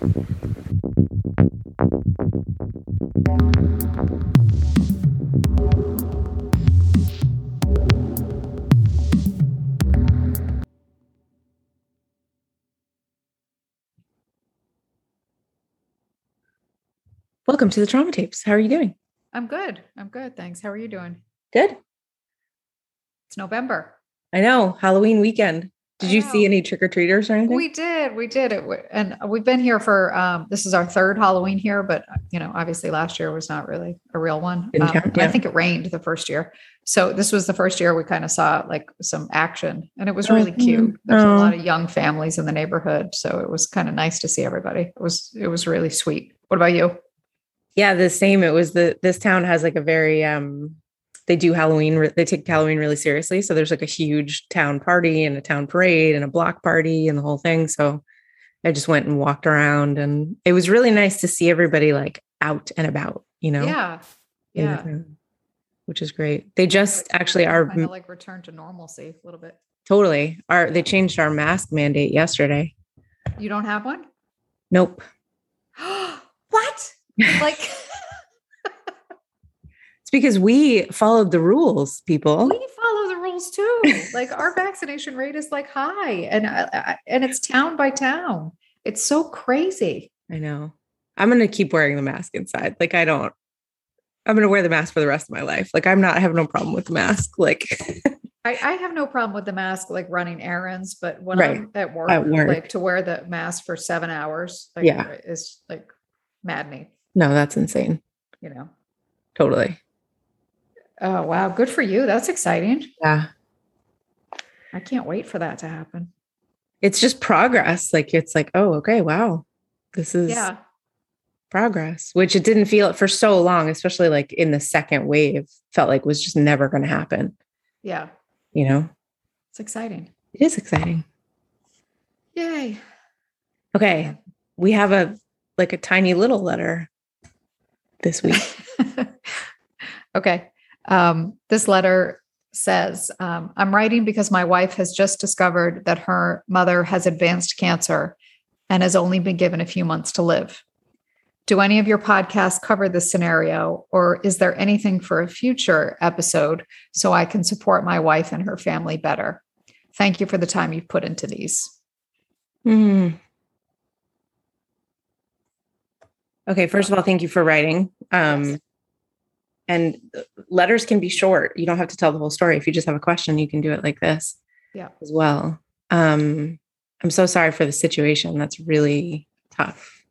Welcome to the Trauma Tapes. How are you doing? I'm good. I'm good. Thanks. How are you doing? Good. It's November. I know. Halloween weekend. Did you see any trick or treaters or anything? We did. We did it. And we've been here for um this is our third Halloween here, but you know, obviously last year was not really a real one. Um, count, I think it rained the first year. So this was the first year we kind of saw like some action and it was Oh, really cute. There's oh. a lot of young families in the neighborhood. So it was kind of nice to see everybody. It was it was really sweet. What about you? yeah, the same. It was the this town has like a very um they do Halloween they take Halloween really seriously. So there's like a huge town party and a town parade and a block party and the whole thing. So I just went and walked around and it was really nice to see everybody like out and about, you know. Yeah. Yeah. town, Which is great. They just actually are kind of like return to normalcy a little bit. totally are they changed our mask mandate yesterday. You don't have one? Nope. what? Like It's because we followed the rules, people. we follow the rules too. Like our vaccination rate is like high, and I, I- and it's town by town. It's so crazy. I know. I'm going to keep wearing the mask inside. Like, I don't, I'm going to wear the mask for the rest of my life. Like, I'm not, I have no problem with the mask. Like, I, I have no problem with the mask, like running errands, but when Right. I'm at work, At work. like to wear the mask for seven hours, like, Yeah. is like maddening. no, that's insane. You know. Totally. Oh wow, good for you. That's exciting. Yeah. I can't wait for that to happen. It's just progress. Like, it's like, oh, okay, wow. This is Yeah. progress, which it didn't feel it for so long, especially like in the second wave, felt like was just never going to happen. Yeah. You know, It's exciting. it is exciting. Yay. Okay. We have a, like a tiny little letter this week. okay. Um, this letter says um, I'm writing because my wife has just discovered that her mother has advanced cancer and has only been given a few months to live. Do any of your podcasts cover this scenario, or is there anything for a future episode so I can support my wife and her family better? Thank you for the time you've put into these. Hmm. Okay, first of all, thank you for writing. Um, Yes. And letters can be short. You don't have to tell the whole story. If you just have a question, you can do it like this Yeah. as well. Um, I'm so sorry for the situation. That's really tough.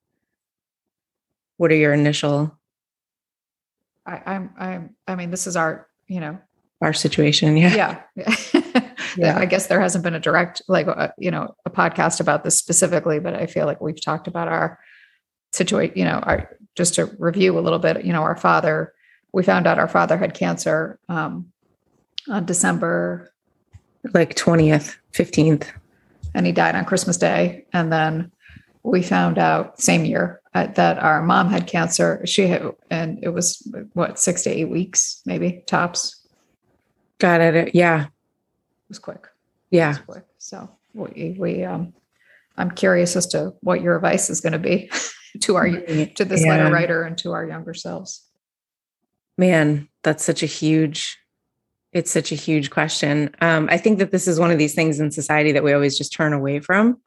What are your initial I, I'm, I'm, I mean, this is our, you know, our situation? Yeah. yeah. Yeah. I guess there hasn't been a direct, like, uh, you know, a podcast about this specifically, but I feel like we've talked about our situation, you know, our, just to review a little bit, you know, our father, we found out our father had cancer um, on December Like 20th, 15th. and he died on Christmas Day. And then we found out same year uh, that our mom had cancer. She had, and it was what, six to eight weeks, maybe tops. Got it. Yeah. It was quick. Yeah. It's quick. So we, we um, I'm curious as to what your advice is going to be to our to this Yeah. letter writer and to our younger selves. Man, that's such a huge it's such a huge question. Um, I think that this is one of these things in society that we always just turn away from,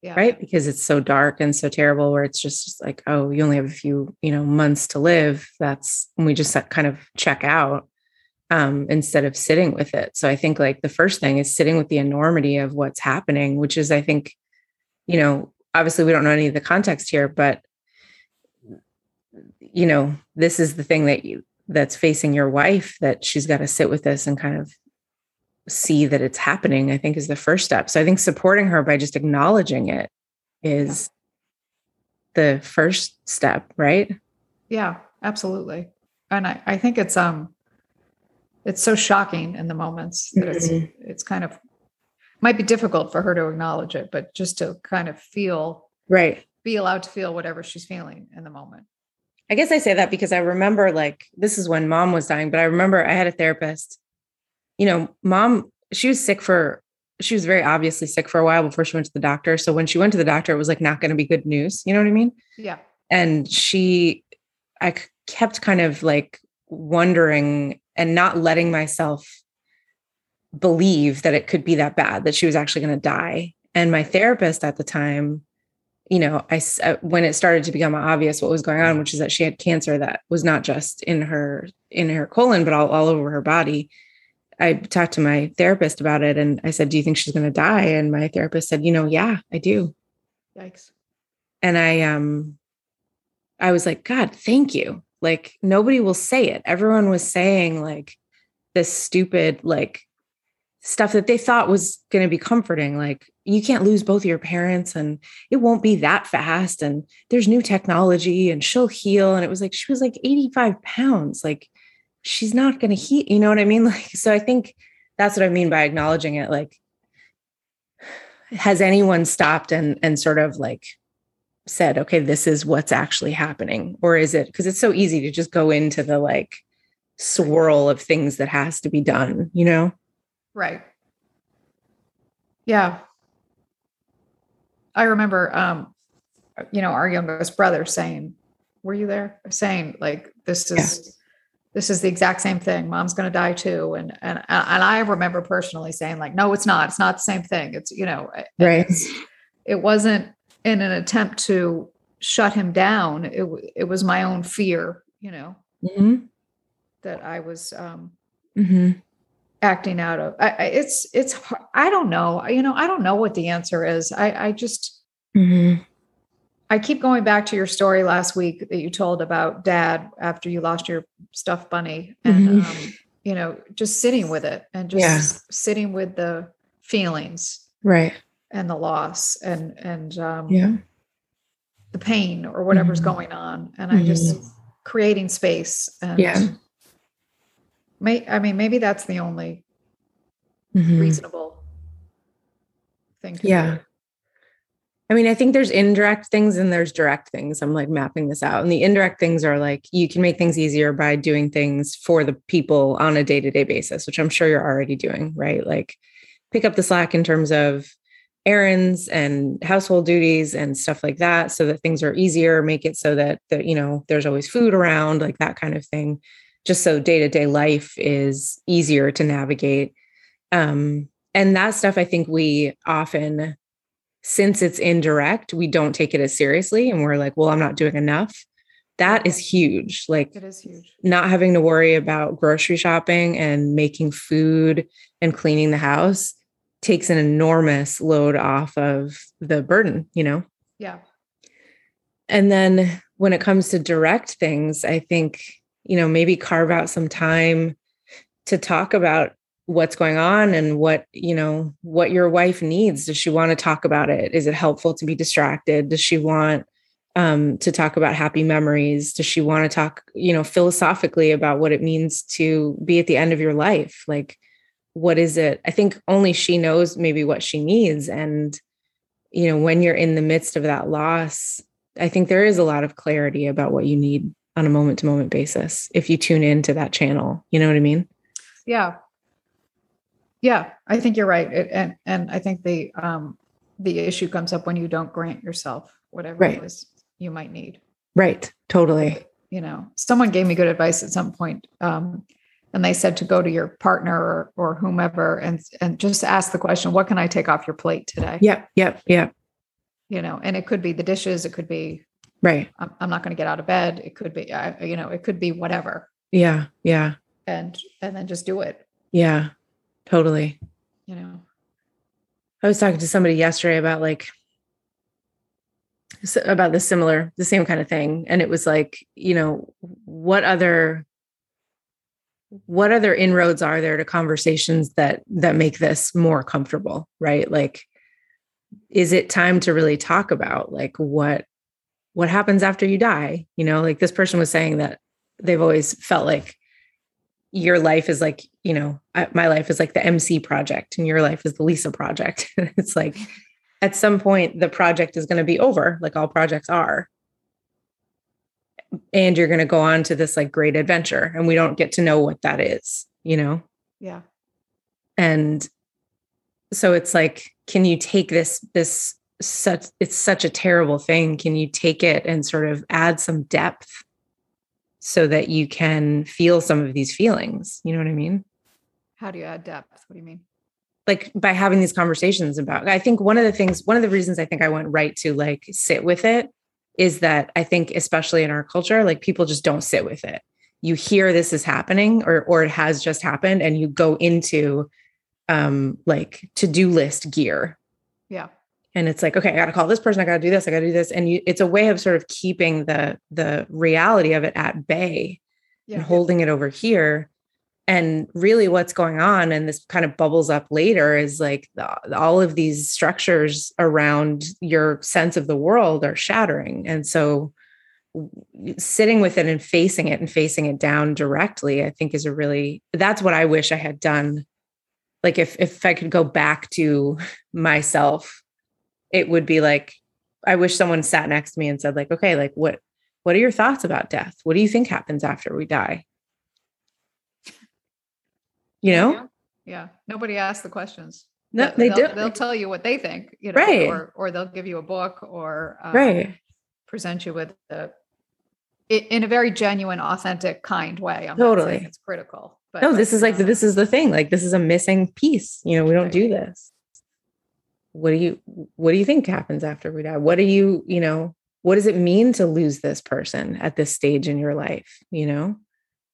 Yeah. right? Because it's so dark and so terrible where it's just like, oh, you only have a few, you know, months to live. That's when we just kind of check out um, instead of sitting with it. So I think like the first thing is sitting with the enormity of what's happening, which is, I think, you know, obviously we don't know any of the context here, but you know, this is the thing that you that's facing your wife that she's got to sit with this and kind of see that it's happening, I think is the first step. So I think supporting her by just acknowledging it is the first step, right? Yeah, absolutely. And I, I think it's um it's so shocking in the moments that it's Mhm. it's kind of might be difficult for her to acknowledge it, but just to kind of feel Right. be allowed to feel whatever she's feeling in the moment. I guess I say that because I remember like this is when mom was dying, but I remember I had a therapist. You know, mom, she was sick for she was very obviously sick for a while before she went to the doctor. So when she went to the doctor, it was like not going to be good news. You know what I mean? Yeah. And she, I kept kind of like wondering and not letting myself believe that it could be that bad, that she was actually going to die. And my therapist at the time, you know, I uh, when it started to become obvious what was going on, which is that she had cancer that was not just in her in her colon, but all, all over her body. I talked to my therapist about it and I said, Do you think she's going to die? And my therapist said, You know, yeah, I do. Yikes. And I, um, I was like, God, thank you. Like, nobody will say it. Everyone was saying, like, this stupid, like, stuff that they thought was going to be comforting. Like, you can't lose both your parents and it won't be that fast. And there's new technology and she'll heal. And it was like, she was like 85 pounds. Like, she's not going to heal. You know what I mean? Like, so I think that's what I mean by acknowledging it. Like, has anyone stopped and and sort of like said, okay, this is what's actually happening? Or is it because it's so easy to just go into the like swirl of things that has to be done, you know? Right. Yeah. I remember um, you know, our youngest brother saying, Were you there? Saying like this is yeah this is the exact same thing. Mom's going to die too. And, and, and I remember personally saying like, no, it's not, it's not the same thing. It's, you know, right. It wasn't in an attempt to shut him down. It, it was my own fear, you know, mm-hmm. that I was, um, mm-hmm. Acting out of I, I, it's, it's, I don't know, you know, I don't know what the answer is. I, I just, mm-hmm. I keep going back to your story last week that you told about dad after you lost your stuffed bunny and mm-hmm. um, you know just sitting with it and just yeah. sitting with the feelings right and the loss and and um, yeah the pain or whatever's mm-hmm. going on and i just mm-hmm. creating space and yeah may i mean maybe that's the only mm-hmm. reasonable thing yeah do. I mean, I think there's indirect things and there's direct things. I'm like mapping this out. And the indirect things are like you can make things easier by doing things for the people on a day to day basis, which I'm sure you're already doing, right? Like pick up the slack in terms of errands and household duties and stuff like that so that things are easier, make it so that, that you know, there's always food around, like that kind of thing, just so day to day life is easier to navigate. Um, and that stuff I think we often since it's indirect, we don't take it as seriously and we're like, well, I'm not doing enough. That is huge. Like it is huge. Not having to worry about grocery shopping and making food and cleaning the house takes an enormous load off of the burden, you know? Yeah. And then when it comes to direct things, I think, you know, maybe carve out some time to talk about what's going on and what you know what your wife needs. Does she want to talk about it? Is it helpful to be distracted? Does she want um, to talk about happy memories? Does she want to talk you know philosophically about what it means to be at the end of your life? Like what is it? I think only she knows maybe what she needs. And you know when you're in the midst of that loss i think there is a lot of clarity about what you need on a moment to moment basis if you tune into that channel you know what i mean yeah yeah, I think you're right, it, and and I think the um, the issue comes up when you don't grant yourself whatever right. it is you might need. Right. Totally. You know, someone gave me good advice at some point, um, and they said to go to your partner or, or whomever and and just ask the question, "What can I take off your plate today?" Yep. Yep. Yep. You know, and it could be the dishes. It could be right. I'm, I'm not going to get out of bed. It could be, uh, you know, it could be whatever. Yeah. Yeah. And and then just do it. Yeah. Totally. You know, I was talking to somebody yesterday about like, about the similar, the same kind of thing. And it was like, you know, what other, what other inroads are there to conversations that, that make this more comfortable? Right. Like, is it time to really talk about like what, what happens after you die? You know, like this person was saying that they've always felt like your life is like you know my life is like the mc project and your life is the lisa project. It's like at some point the project is going to be over like all projects are. And you're going to go on to this like great adventure and we don't get to know what that is you know? Yeah. And so it's like can you take this this such it's such a terrible thing. Can you take it and sort of add some depth so that you can feel some of these feelings? You know what i mean? How do you add depth? What do you mean? Like by having these conversations about i think one of the things one of the reasons i think i went right to like sit with it is that i think especially in our culture like people just don't sit with it. You hear this is happening or or it has just happened and you go into um like to-do list gear. Yeah and it's like okay i gotta call this person i gotta do this i gotta do this. And you it's a way of sort of keeping the the reality of it at bay yeah. and holding it over here. And really what's going on and this kind of bubbles up later is like the, all of these structures around your sense of the world are shattering. And so sitting with it and facing it and facing it down directly i think is a really that's what i wish i had done. Like if if i could go back to myself it would be like i wish someone sat next to me and said like okay like what what are your thoughts about death? What do you think happens after we die? You know? Yeah, yeah. nobody asks the questions. No they they'll, do they'll tell you what they think you know right. or or they'll give you a book or um, right. present you with the in a very genuine authentic kind way. I'm totally. it's critical but no this is like this is the thing like this is a missing piece you know we don't right. do this what do you what do you think happens after we die what do you you know what does it mean to lose this person at this stage in your life you know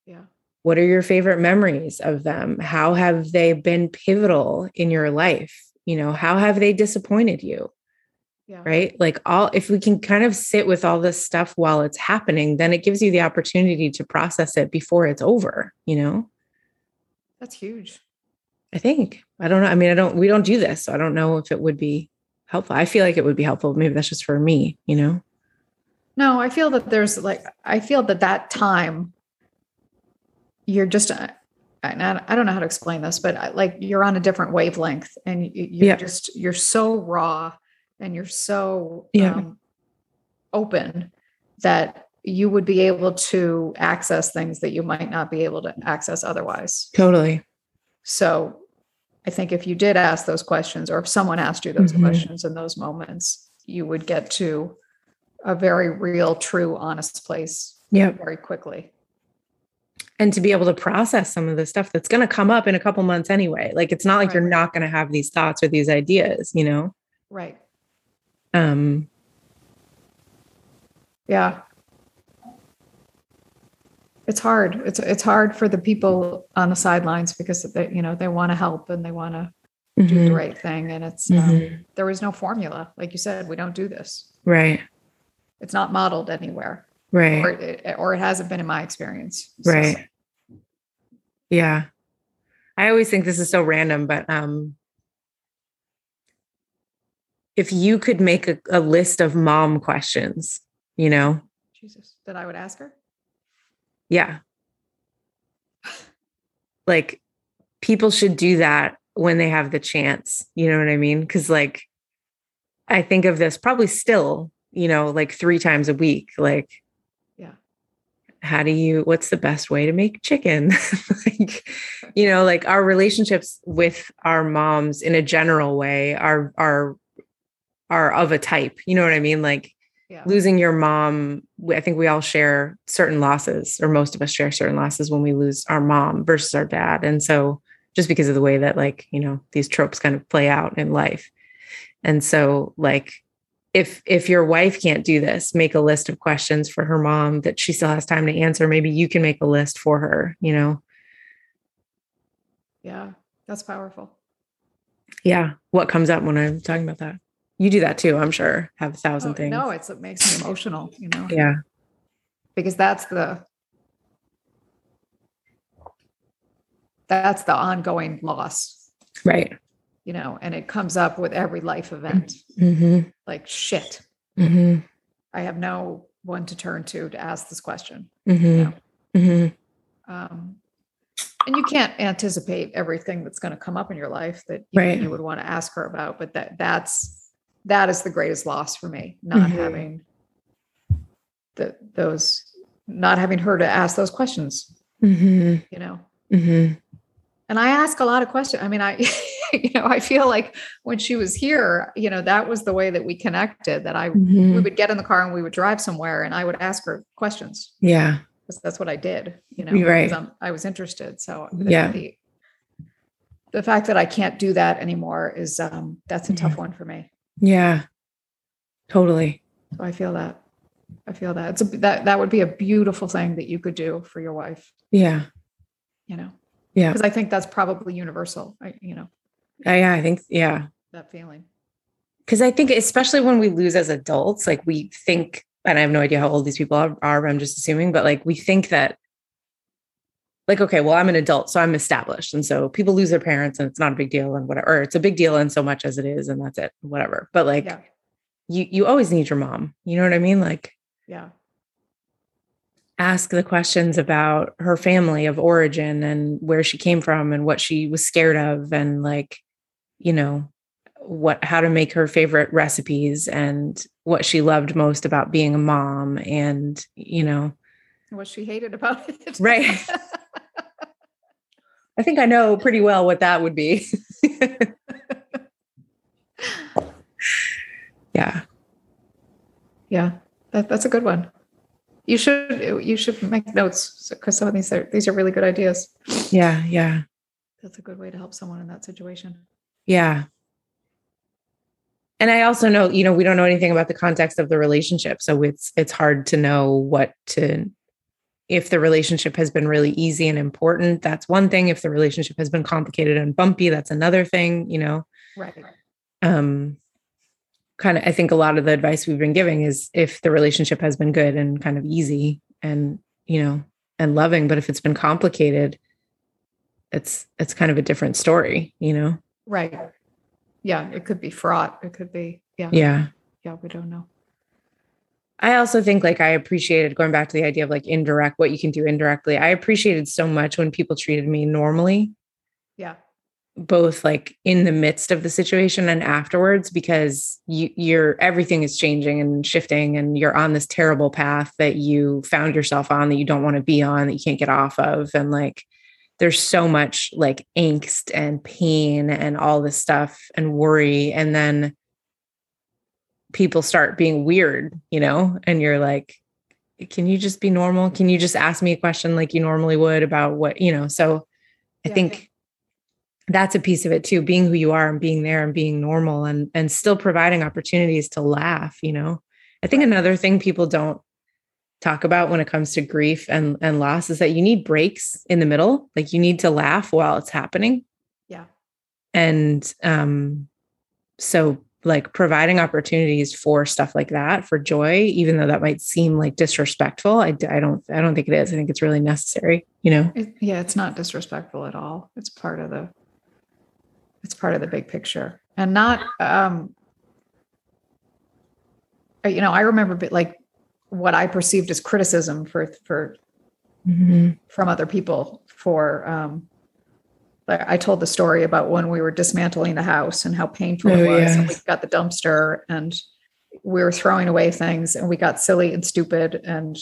yeah what are your favorite memories of them? How have they been pivotal in your life? You know, how have they disappointed you? Yeah. Right. Like, all, if we can kind of sit with all this stuff while it's happening, then it gives you the opportunity to process it before it's over, you know? That's huge. I think. I don't know. I mean, I don't, we don't do this. So I don't know if it would be helpful. I feel like it would be helpful. Maybe that's just for me, you know? No, I feel that there's like, I feel that that time you're just uh, I don't know how to explain this, but uh, like you're on a different wavelength and you're yeah. just, you're so raw and you're so yeah. um, open that you would be able to access things that you might not be able to access otherwise. Totally. So I think if you did ask those questions or if someone asked you those mm-hmm. questions in those moments, you would get to a very real, true, honest place yeah. very quickly and to be able to process some of the stuff that's going to come up in a couple months anyway like it's not like right. you're not going to have these thoughts or these ideas you know right um yeah it's hard. It's it's hard for the people on the sidelines because they you know they want to help and they want to mm-hmm. do the mm-hmm. right thing and it's um, mm-hmm. um, there is no formula. Like you said we don't do this. Right. It's not modeled anywhere. Right. Or it, or it hasn't been in my experience. So. right. Yeah. I always think this is so random but um if you could make a, a list of mom questions you know? Jesus. That i would ask her yeah. Like people should do that when they have the chance you know what i mean? Because like i think of this probably still you know like three times a week like yeah. how do you what's the best way to make chicken? Like you know like our relationships with our moms in a general way are are are of a type you know what i mean? Like yeah. losing your mom i think we all share certain losses or most of us share certain losses when we lose our mom versus our dad. And so just because of the way that like you know these tropes kind of play out in life. And so like if if your wife can't do this make a list of questions for her mom that she still has time to answer. Maybe you can make a list for her you know? Yeah that's powerful. Yeah. What comes up when i'm talking about that you do that too i'm sure have a thousand oh, things no it's it makes me emotional you know yeah because that's the that's the ongoing loss right you know, and it comes up with every life event. Mm-hmm. Like shit. Mm-hmm. I have no one to turn to to ask this question. Mm-hmm. You know? Mm-hmm. um, and you can't anticipate everything that's going to come up in your life that you, right. you would want to ask her about. But that that's that is the greatest loss for me, not Mm-hmm. having the those not having her to ask those questions. Mm-hmm. You know. Mm-hmm. And I ask a lot of questions. I mean, I you know, I feel like when she was here, you know, that was the way that we connected. That I Mhm. we would get in the car and we would drive somewhere, and I would ask her questions Yeah. because that's what I did. You know, You're right. I'm- was interested. So the, Yeah. the, the fact that I can't do that anymore is um that's a tough Mm-hmm. one for me. Yeah. Totally. So I feel that. I feel that it's a that that would be a beautiful thing that you could do for your wife. Yeah. You know, Yeah. because I think that's probably universal. I, you know, I, yeah. I think, yeah. that feeling. Because I think, especially when we lose as adults, like we think, and I have no idea how old these people are, are but I'm just assuming, but like we think that, like, okay, well, I'm an adult, so I'm established. And so people lose their parents and it's not a big deal and whatever, or it's a big deal in so much as it is, and that's it, whatever. But like, Yeah, you, you always need your mom. You know what I mean? Like, yeah, ask the questions about her family of origin and where she came from and what she was scared of and like you know what how to make her favorite recipes and what she loved most about being a mom and you know what she hated about it. Right. i think i know pretty well what that would be yeah yeah, that, that's a good one. You should you should make notes because some of these are these are really good ideas. yeah yeah That's a good way to help someone in that situation. Yeah. And I also know, you know, we don't know anything about the context of the relationship. So it's it's hard to know what to if the relationship has been really easy and important, that's one thing. If the relationship has been complicated and bumpy, that's another thing, you know. Right. Um kind of I think a lot of the advice we've been giving is if the relationship has been good and kind of easy and, you know, and loving, but if it's been complicated, it's it's kind of a different story, you know. Right. Yeah, it could be fraught. It could be. Yeah. Yeah. Yeah, we don't know. I also think like I appreciated going back to the idea of like indirect, what you can do indirectly. I appreciated so much when people treated me normally, Yeah. both like in the midst of the situation and afterwards, because you, you're everything is changing and shifting, and you're on this terrible path that you found yourself on that you don't want to be on, that you can't get off of. And like there's so much like angst and pain and all this stuff and worry. And then people start being weird, you know, and you're like, can you just be normal? Can you just ask me a question like you normally would about what, you know? So I Yeah. think that's a piece of it too, being who you are and being there and being normal and and still providing opportunities to laugh, you know. I think Right. another thing people don't talk about when it comes to grief and and loss is that you need breaks in the middle. Like you need to laugh while it's happening. Yeah. And um so like providing opportunities for stuff like that for joy even though that might seem like disrespectful I, I don't i don't think it is i think it's really necessary you know It, yeah, it's not disrespectful at all. It's part of the it's part of the big picture. And not um uh, you know, I remember bit like what I perceived as criticism for for from other people for um I told the story about when we were dismantling the house and how painful it Oh, was and we got the dumpster and we were throwing away things and we got silly and stupid and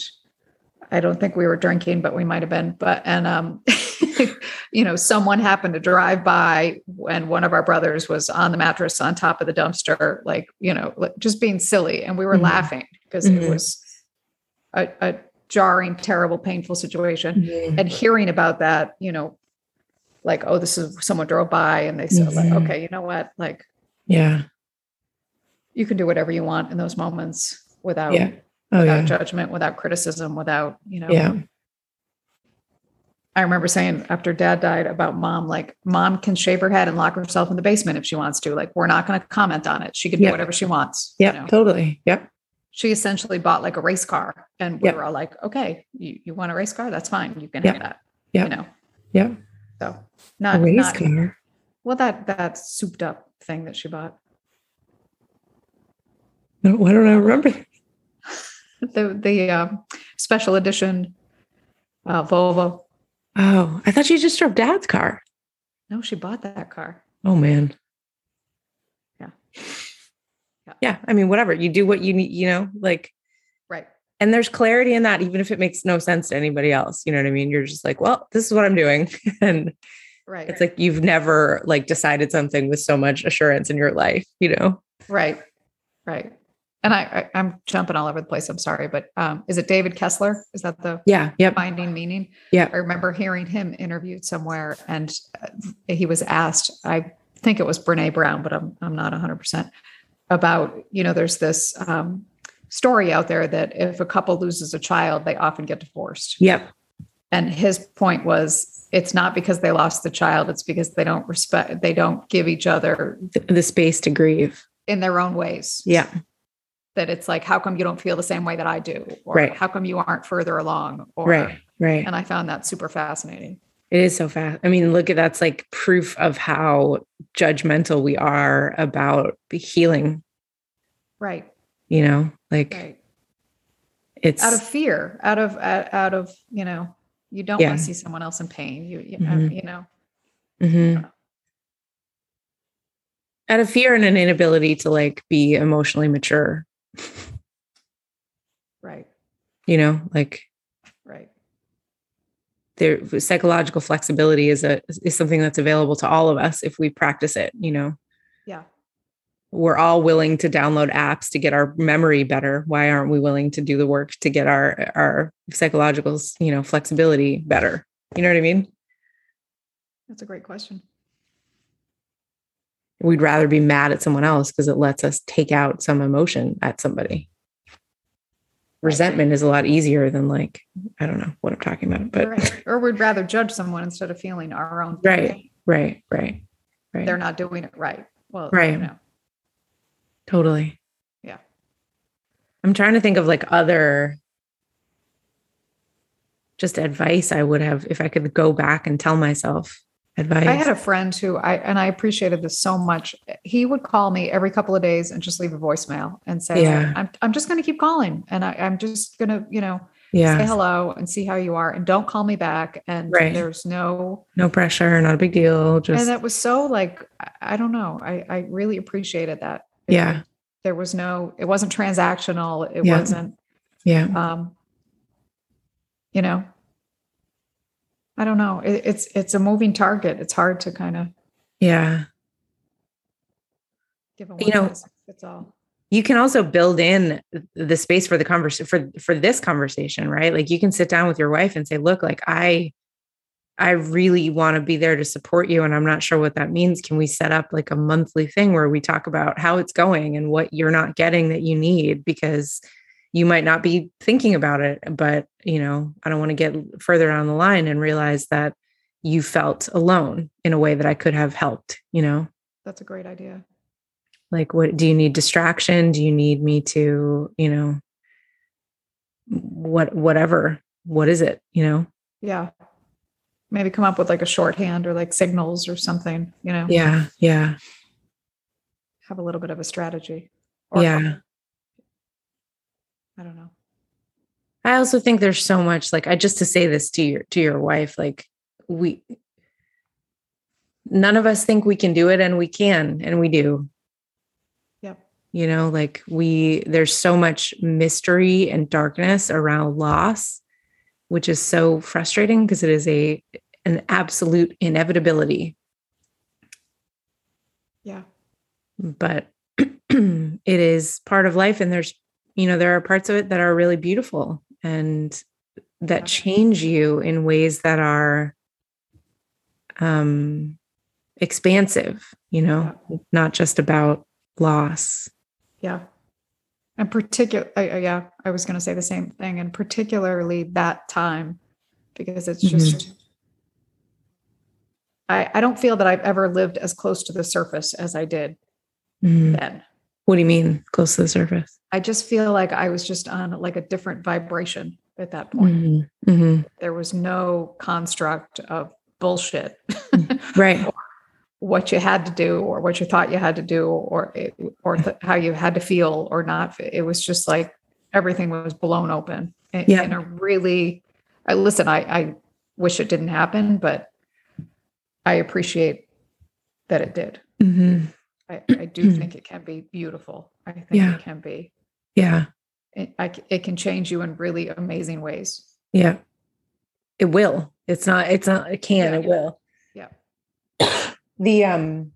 I don't think we were drinking but we might have been but and um you know someone happened to drive by when one of our brothers was on the mattress on top of the dumpster like you know just being silly and we were Mhm. laughing because Mhm. it was a, a jarring terrible painful situation Mhm. and hearing about that, you know, like, oh, this is someone drove by and they said, like, Mhm. okay, you know what? Like, yeah you can do whatever you want in those moments without, Yeah. oh without yeah judgment, without criticism, without, you know. yeah I remember saying after dad died about mom, like, mom can shave her head and lock herself in the basement if she wants to. Like, we're not going to comment on it. She can do Yeah. whatever she wants. you yeah know? totally yep She essentially bought like a race car. And we Yep. were all like, okay, you, you want a race car? That's fine. You can Yep. have that. Yeah. You know, yep so a not, race not car Well, that that souped up thing that she bought. no, why don't i remember The the um, special edition uh, Volvo. oh i thought she just drove dad's car No, she bought that car. oh man Yeah. Yeah. yeah i mean whatever you do what you need you know like. And there's clarity in that even if it makes no sense to anybody else you know what i mean you're just like well this is what i'm doing and Right. It's like you've never like decided something with so much assurance in your life, you know? right. Right. And I, I am jumping all over the place. I'm sorry, but um, is it David Kessler? Is that the Yeah. Yep. finding meaning? Yeah. I remember hearing him interviewed somewhere, and uh, he was asked. I think it was Brene Brown, but I'm I'm not 100 percent about. You know, there's this um, story out there that if a couple loses a child, they often get divorced. Yep. And his point was, it's not because they lost the child; it's because they don't respect, they don't give each other The, the space to grieve. in their own ways. Yeah. That it's like, how come you don't feel the same way that I do, or Right. how come you aren't further along, or Right. Right. and I found that super fascinating. It is so fast. I mean, look at that's like proof of how judgmental we are about the healing, Right. You know? Like Right. it's out of fear out of out, of you know you don't Yeah. want to see someone else in pain you you, Mhm. you know Mhm. out of fear and an inability to like be emotionally mature, right you know, like right there psychological flexibility is a is something that's available to all of us if we practice it, you know. We're all willing to download apps to get our memory better. Why aren't we willing to do the work to get our our psychological, you know, flexibility better? You know what I mean? that's a great question We'd rather be mad at someone else because it lets us take out some emotion at somebody. Resentment is a lot easier than like, I don't know what I'm talking about, but right. or we'd rather judge someone instead of feeling our own Right. right, right, right. they're not doing it right well Right. you know, Totally. Yeah. I'm trying to think of like other just advice I would have if I could go back and tell myself advice. i had a friend who i and i appreciated this so much he would call me every couple of days and just leave a voicemail and say Yeah. i'm, I'm just going to keep calling and I, i'm just going to you know yeah. say hello and see how you are and don't call me back and Right. there's no No pressure, not a big deal. Just and that was so like I- i don't know i i really appreciated that It- yeah. there was no it wasn't transactional it Yeah. wasn't Yeah. um you know i don't know it, it's it's a moving target it's hard to kind of Yeah. give You know, it's all you can also build in the space for the conversation for for this conversation right like you can sit down with your wife and say look like i i really want to be there to support you and i'm not sure what that means. Can we set up like a monthly thing where we talk about how it's going and what you're not getting that you need? Because you might not be thinking about it but you know i don't want to get further down the line and realize that you felt alone in a way that i could have helped you know? That's a great idea. Like what do you need distraction? Do you need me to you know what whatever what is it you know? Yeah maybe come up with like a shorthand or like signals or something you know? Yeah yeah. Have a little bit of a strategy. Or- yeah. I don't know. I also think there's so much like i just to say this to your to your wife like we none of us think we can do it and we can and we do. Yep. you know like we there's so much mystery and darkness around loss which is so frustrating because it is a an absolute inevitability. Yeah. But it is part of life and there's you know there are parts of it that are really beautiful and that Yeah. change you in ways that are um expansive you know? Not just about loss. Yeah. And particular, yeah, I was going to say the same thing, and particularly that time, because it's Mhm. just, I, I don't feel that I've ever lived as close to the surface as I did Mhm. then. what do you mean close to the surface I just feel like I was just on like a different vibration at that point. Mhm. Mhm. There was no construct of bullshit, right what you had to do or what you thought you had to do or it, or th- how you had to feel or not. It was just like everything was blown open in, Yeah. in a really. I listen. I, I wish it didn't happen, but I appreciate that it did. Mhm. I, I do think it can be beautiful. I think Yeah. it can be. yeah It, I it can change you in really amazing ways. yeah it will it's not it's not it can Yeah. it will Yeah. the um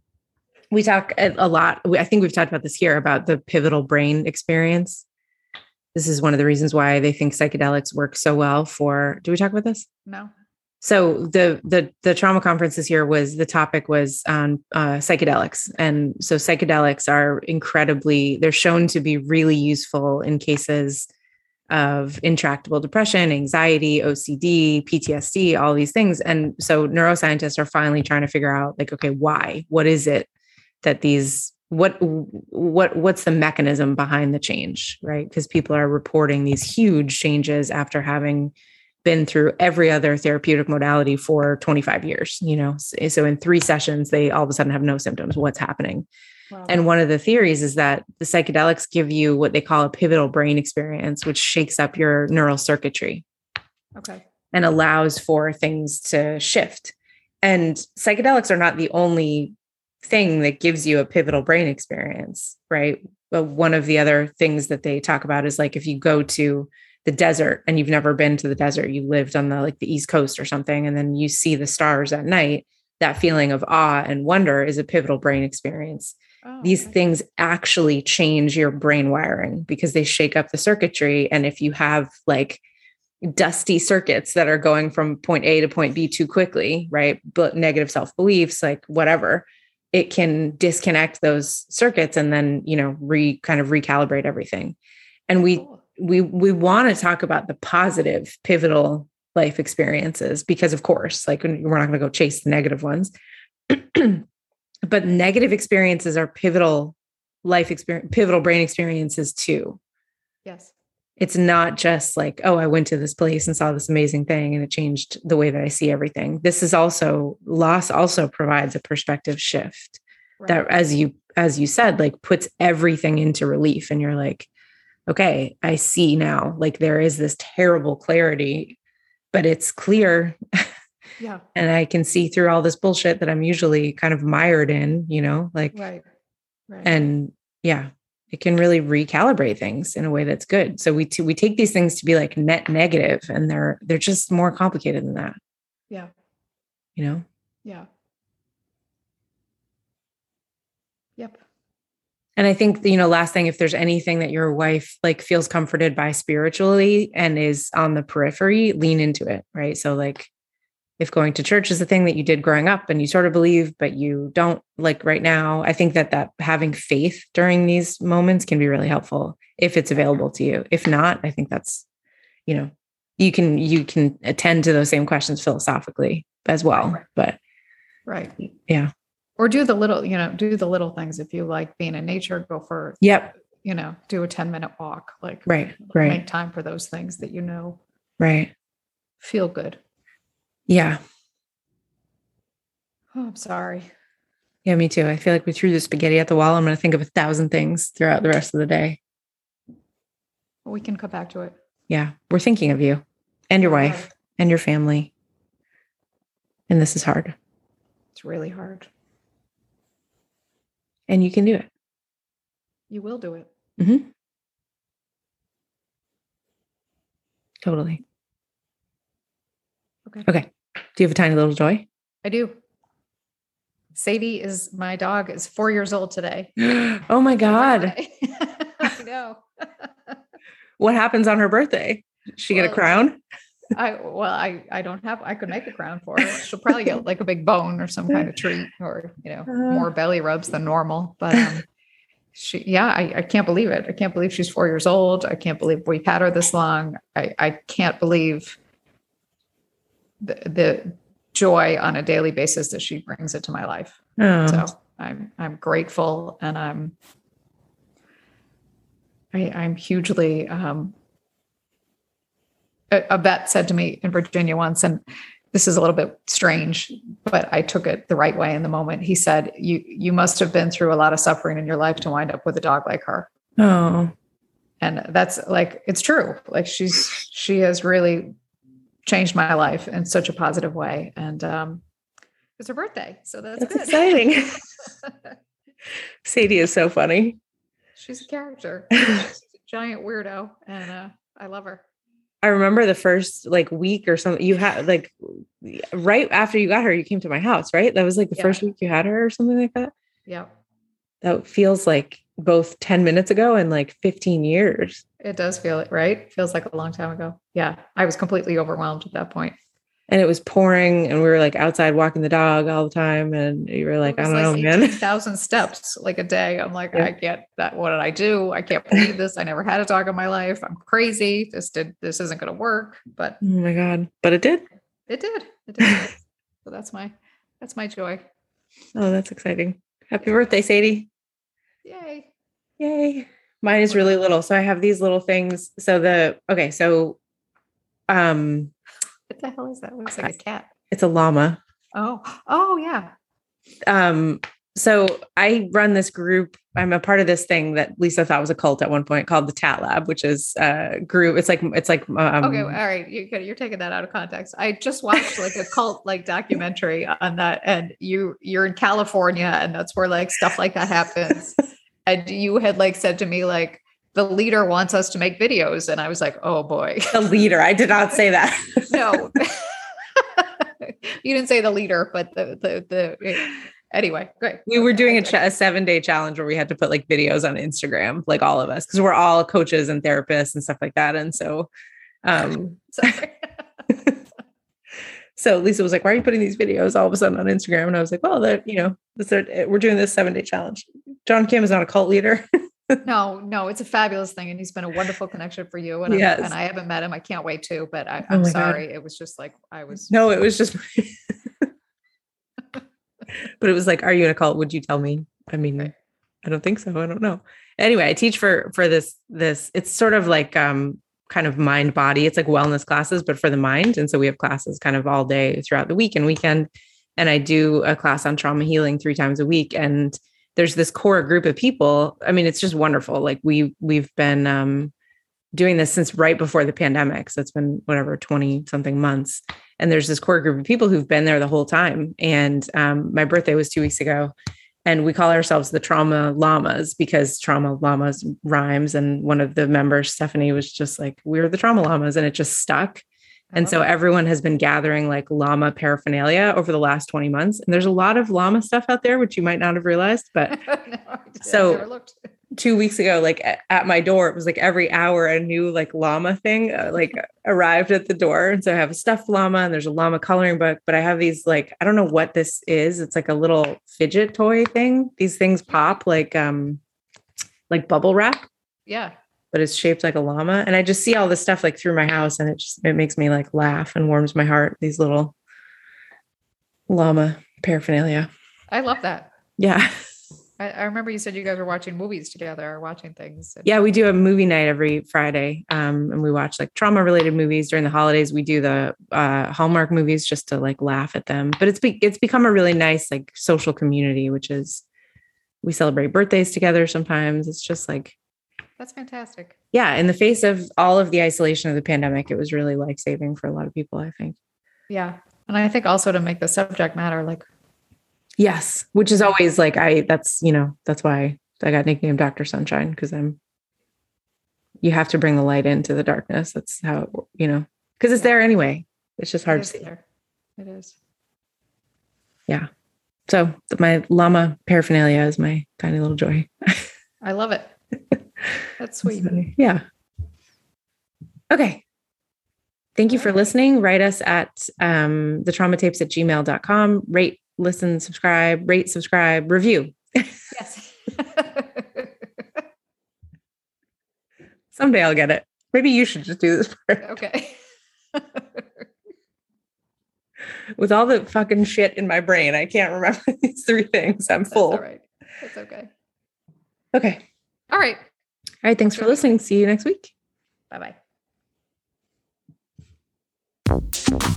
we talk a lot i think we've talked about this here about the pivotal brain experience. This is one of the reasons why they think psychedelics work so well for do we talk about this? No. So the the the trauma conference this year was the topic was on uh, psychedelics. And so psychedelics are incredibly they're shown to be really useful in cases of intractable depression anxiety ocd ptsd all these things. And so neuroscientists are finally trying to figure out like okay why? What is it that these what what what's the mechanism behind the change right? Because people are reporting these huge changes after having been through every other therapeutic modality for 25 years you know? So in three sessions they all of a sudden have no symptoms. What's happening wow. and one of the theories is that the psychedelics give you what they call a pivotal brain experience which shakes up your neural circuitry okay and allows for things to shift and psychedelics are not the only thing that gives you a pivotal brain experience, right? But one of the other things that they talk about is like if you go to the desert and you've never been to the desert, you lived on the like the East Coast or something, and then you see the stars at night, that feeling of awe and wonder is a pivotal brain experience. Oh, These okay. things actually change your brain wiring because they shake up the circuitry. And if you have like dusty circuits that are going from point A to point B too quickly, right? But negative self beliefs, like whatever, it can disconnect those circuits and then you know re kind of recalibrate everything and we we we want to talk about the positive pivotal life experiences because of course like we're not going to go chase the negative ones but negative experiences are pivotal life experience pivotal brain experiences too. Yes. It's not just like oh i went to this place and saw this amazing thing and it changed the way that i see everything. This is also loss also provides a perspective shift right. that as you as you said like puts everything into relief and you're like okay i see now like there is this terrible clarity but it's clear yeah and i can see through all this bullshit that i'm usually kind of mired in you know like right right and yeah it can really recalibrate things in a way that's good. So we t- we take these things to be like net negative, and they're they're just more complicated than that. Yeah. You know. Yeah. Yep. And I think you know, last thing, if there's anything that your wife like feels comforted by spiritually and is on the periphery, lean into it, right? So like if going to church is the thing that you did growing up and you sort of believe but you don't like right now i think that that having faith during these moments can be really helpful if it's available to you. If not i think that's you know you can you can attend to those same questions philosophically as well but right. Yeah. Or do the little you know do the little things if you like being in nature go for yep. You know do a 10 minute walk like right right. make time for those things that you know right. feel good yeah. Oh, I'm sorry. Yeah, me too. I feel like we threw the spaghetti at the wall. I'm going to think of a thousand things throughout the rest of the day. We can come back to it. Yeah. We're thinking of you and your wife and your family. And this is hard. It's really hard. And you can do it. You will do it. Mm-hmm. Totally. Okay. Okay. Do you have a tiny little joy? I do. Sadie is my dog is four years old today. oh my God. I know. what happens on her birthday? she well, get a crown? I well, I I don't have I could make a crown for her. She'll probably get like a big bone or some kind of treat or you know, uh-huh. more belly rubs than normal. But um she yeah, I, I can't believe it. I can't believe she's four years old. I can't believe we've had her this long. I, I can't believe the, the joy on a daily basis that she brings into my life. Oh. So I'm I'm grateful and I'm I, I'm hugely um, a, a vet said to me in Virginia once, and this is a little bit strange, but I took it the right way in the moment. He said, "You you must have been through a lot of suffering in your life to wind up with a dog like her." Oh, and that's like it's true. Like she's she has really changed my life in such a positive way. And um, it's her birthday, so that's, that's exciting. Sadie is so funny. She's a character. She's a giant weirdo, and uh, I love her. I remember the first like week or something you had like right after you got her, you came to my house, right? That was like the Yeah. first week you had her or something like that. Yeah. That feels like both 10 minutes ago and like 15 years. It does feel it, right? Feels like a long time ago. Yeah. I was completely overwhelmed at that point. And it was pouring and we were like outside walking the dog all the time. And you were like, I don't know, man. thousand steps like a day. I'm like, Yeah. I can't that what did I do? I can't believe this. I never had a dog in my life. I'm crazy. This did this isn't gonna work. But Oh my God. But it did. it did. It did. so that's my that's my joy. Oh, that's exciting. Happy birthday, Sadie. Yay. Yay. Mine is really little. So I have these little things. So the okay, so um What the hell is that? Looks like a cat. it's a llama. Oh, oh yeah. Um so I run this group. I'm a part of this thing that Lisa thought was a cult at one point called the Tat Lab, which is a group. It's like it's like um, Okay, all right. you're, you're taking that out of context. I just watched like a cult like documentary on that, and you you're in California, and that's where like stuff like that happens. and you had like said to me like the leader wants us to make videos, and I was like, oh boy, the leader. I did not say that. no. you didn't say the leader, but the the the. Anyway, great. we were doing a, ch- a seven day challenge where we had to put like videos on Instagram, like all of us, because we're all coaches and therapists and stuff like that. And so, um, Sorry. So Lisa was like, "Why are you putting these videos all of a sudden on Instagram?" And I was like, "Well, that you know, this are, we're doing this seven day challenge." John Kim is not a cult leader. No, no, it's a fabulous thing, and he's been a wonderful connection for you. And, Yes. and I haven't met him. I can't wait to, but I, Oh I'm my God. sorry. It was just like I was. no, it was just, but it was like, "Are you in a cult?" Would you tell me? I mean, Right. I don't think so. I don't know. Anyway, I teach for for this this. It's sort of like um kind of mind body. It's like wellness classes, but for the mind. And so we have classes kind of all day throughout the week and weekend. And I do a class on trauma healing three times a week. And there's this core group of people. I mean, it's just wonderful. Like we we've been um doing this since right before the pandemic. So it's been whatever, 20 something months. And there's this core group of people who've been there the whole time. And um, my birthday was two weeks ago. And we call ourselves the trauma llamas because trauma llamas rhymes. And one of the members, Stephanie, was just like, We're the trauma llamas. And it just stuck. And so everyone has been gathering like llama paraphernalia over the last 20 months. And there's a lot of llama stuff out there, which you might not have realized. But No, I did- I So-. Two weeks ago, like at my door, it was like every hour a new like llama thing uh, like arrived at the door. And so I have a stuffed llama and there's a llama coloring book, but I have these like, I don't know what this is. It's like a little fidget toy thing. These things pop like, um, like bubble wrap, Yeah. but it's shaped like a llama. And I just see all this stuff like through my house and it just, it makes me like laugh and warms my heart. These little llama paraphernalia. I love that. Yeah. I, I remember you said you guys were watching movies together or watching things. Yeah, we do a movie night every Friday, um, and we watch like trauma related movies during the holidays. We do the uh, Hallmark movies just to like laugh at them. But it's be- it's become a really nice like social community, which is we celebrate birthdays together. Sometimes it's just like That's fantastic. yeah. In the face of all of the isolation of the pandemic, it was really life saving for a lot of people. I think. Yeah. And I think also to make the subject matter like Yes, which is always like I. That's you know that's why I got nicknamed Doctor Sunshine because I'm. You have to bring the light into the darkness. That's how you know because it's there anyway. It's just hard it to see. there. It is. Yeah. So my llama paraphernalia is my tiny little joy. I love it. That's sweet. Yeah. Okay. Thank you for listening. Write us at um, the trauma tapes at gmail.com. Rate, listen, subscribe, rate, subscribe, review. Yes. Someday I'll get it. Maybe you should just do this part. okay. With all the fucking shit in my brain, I can't remember these three things. I'm That's full. all right. That's okay. Okay. All right. All right. Thanks for listening. See you next week. Bye bye.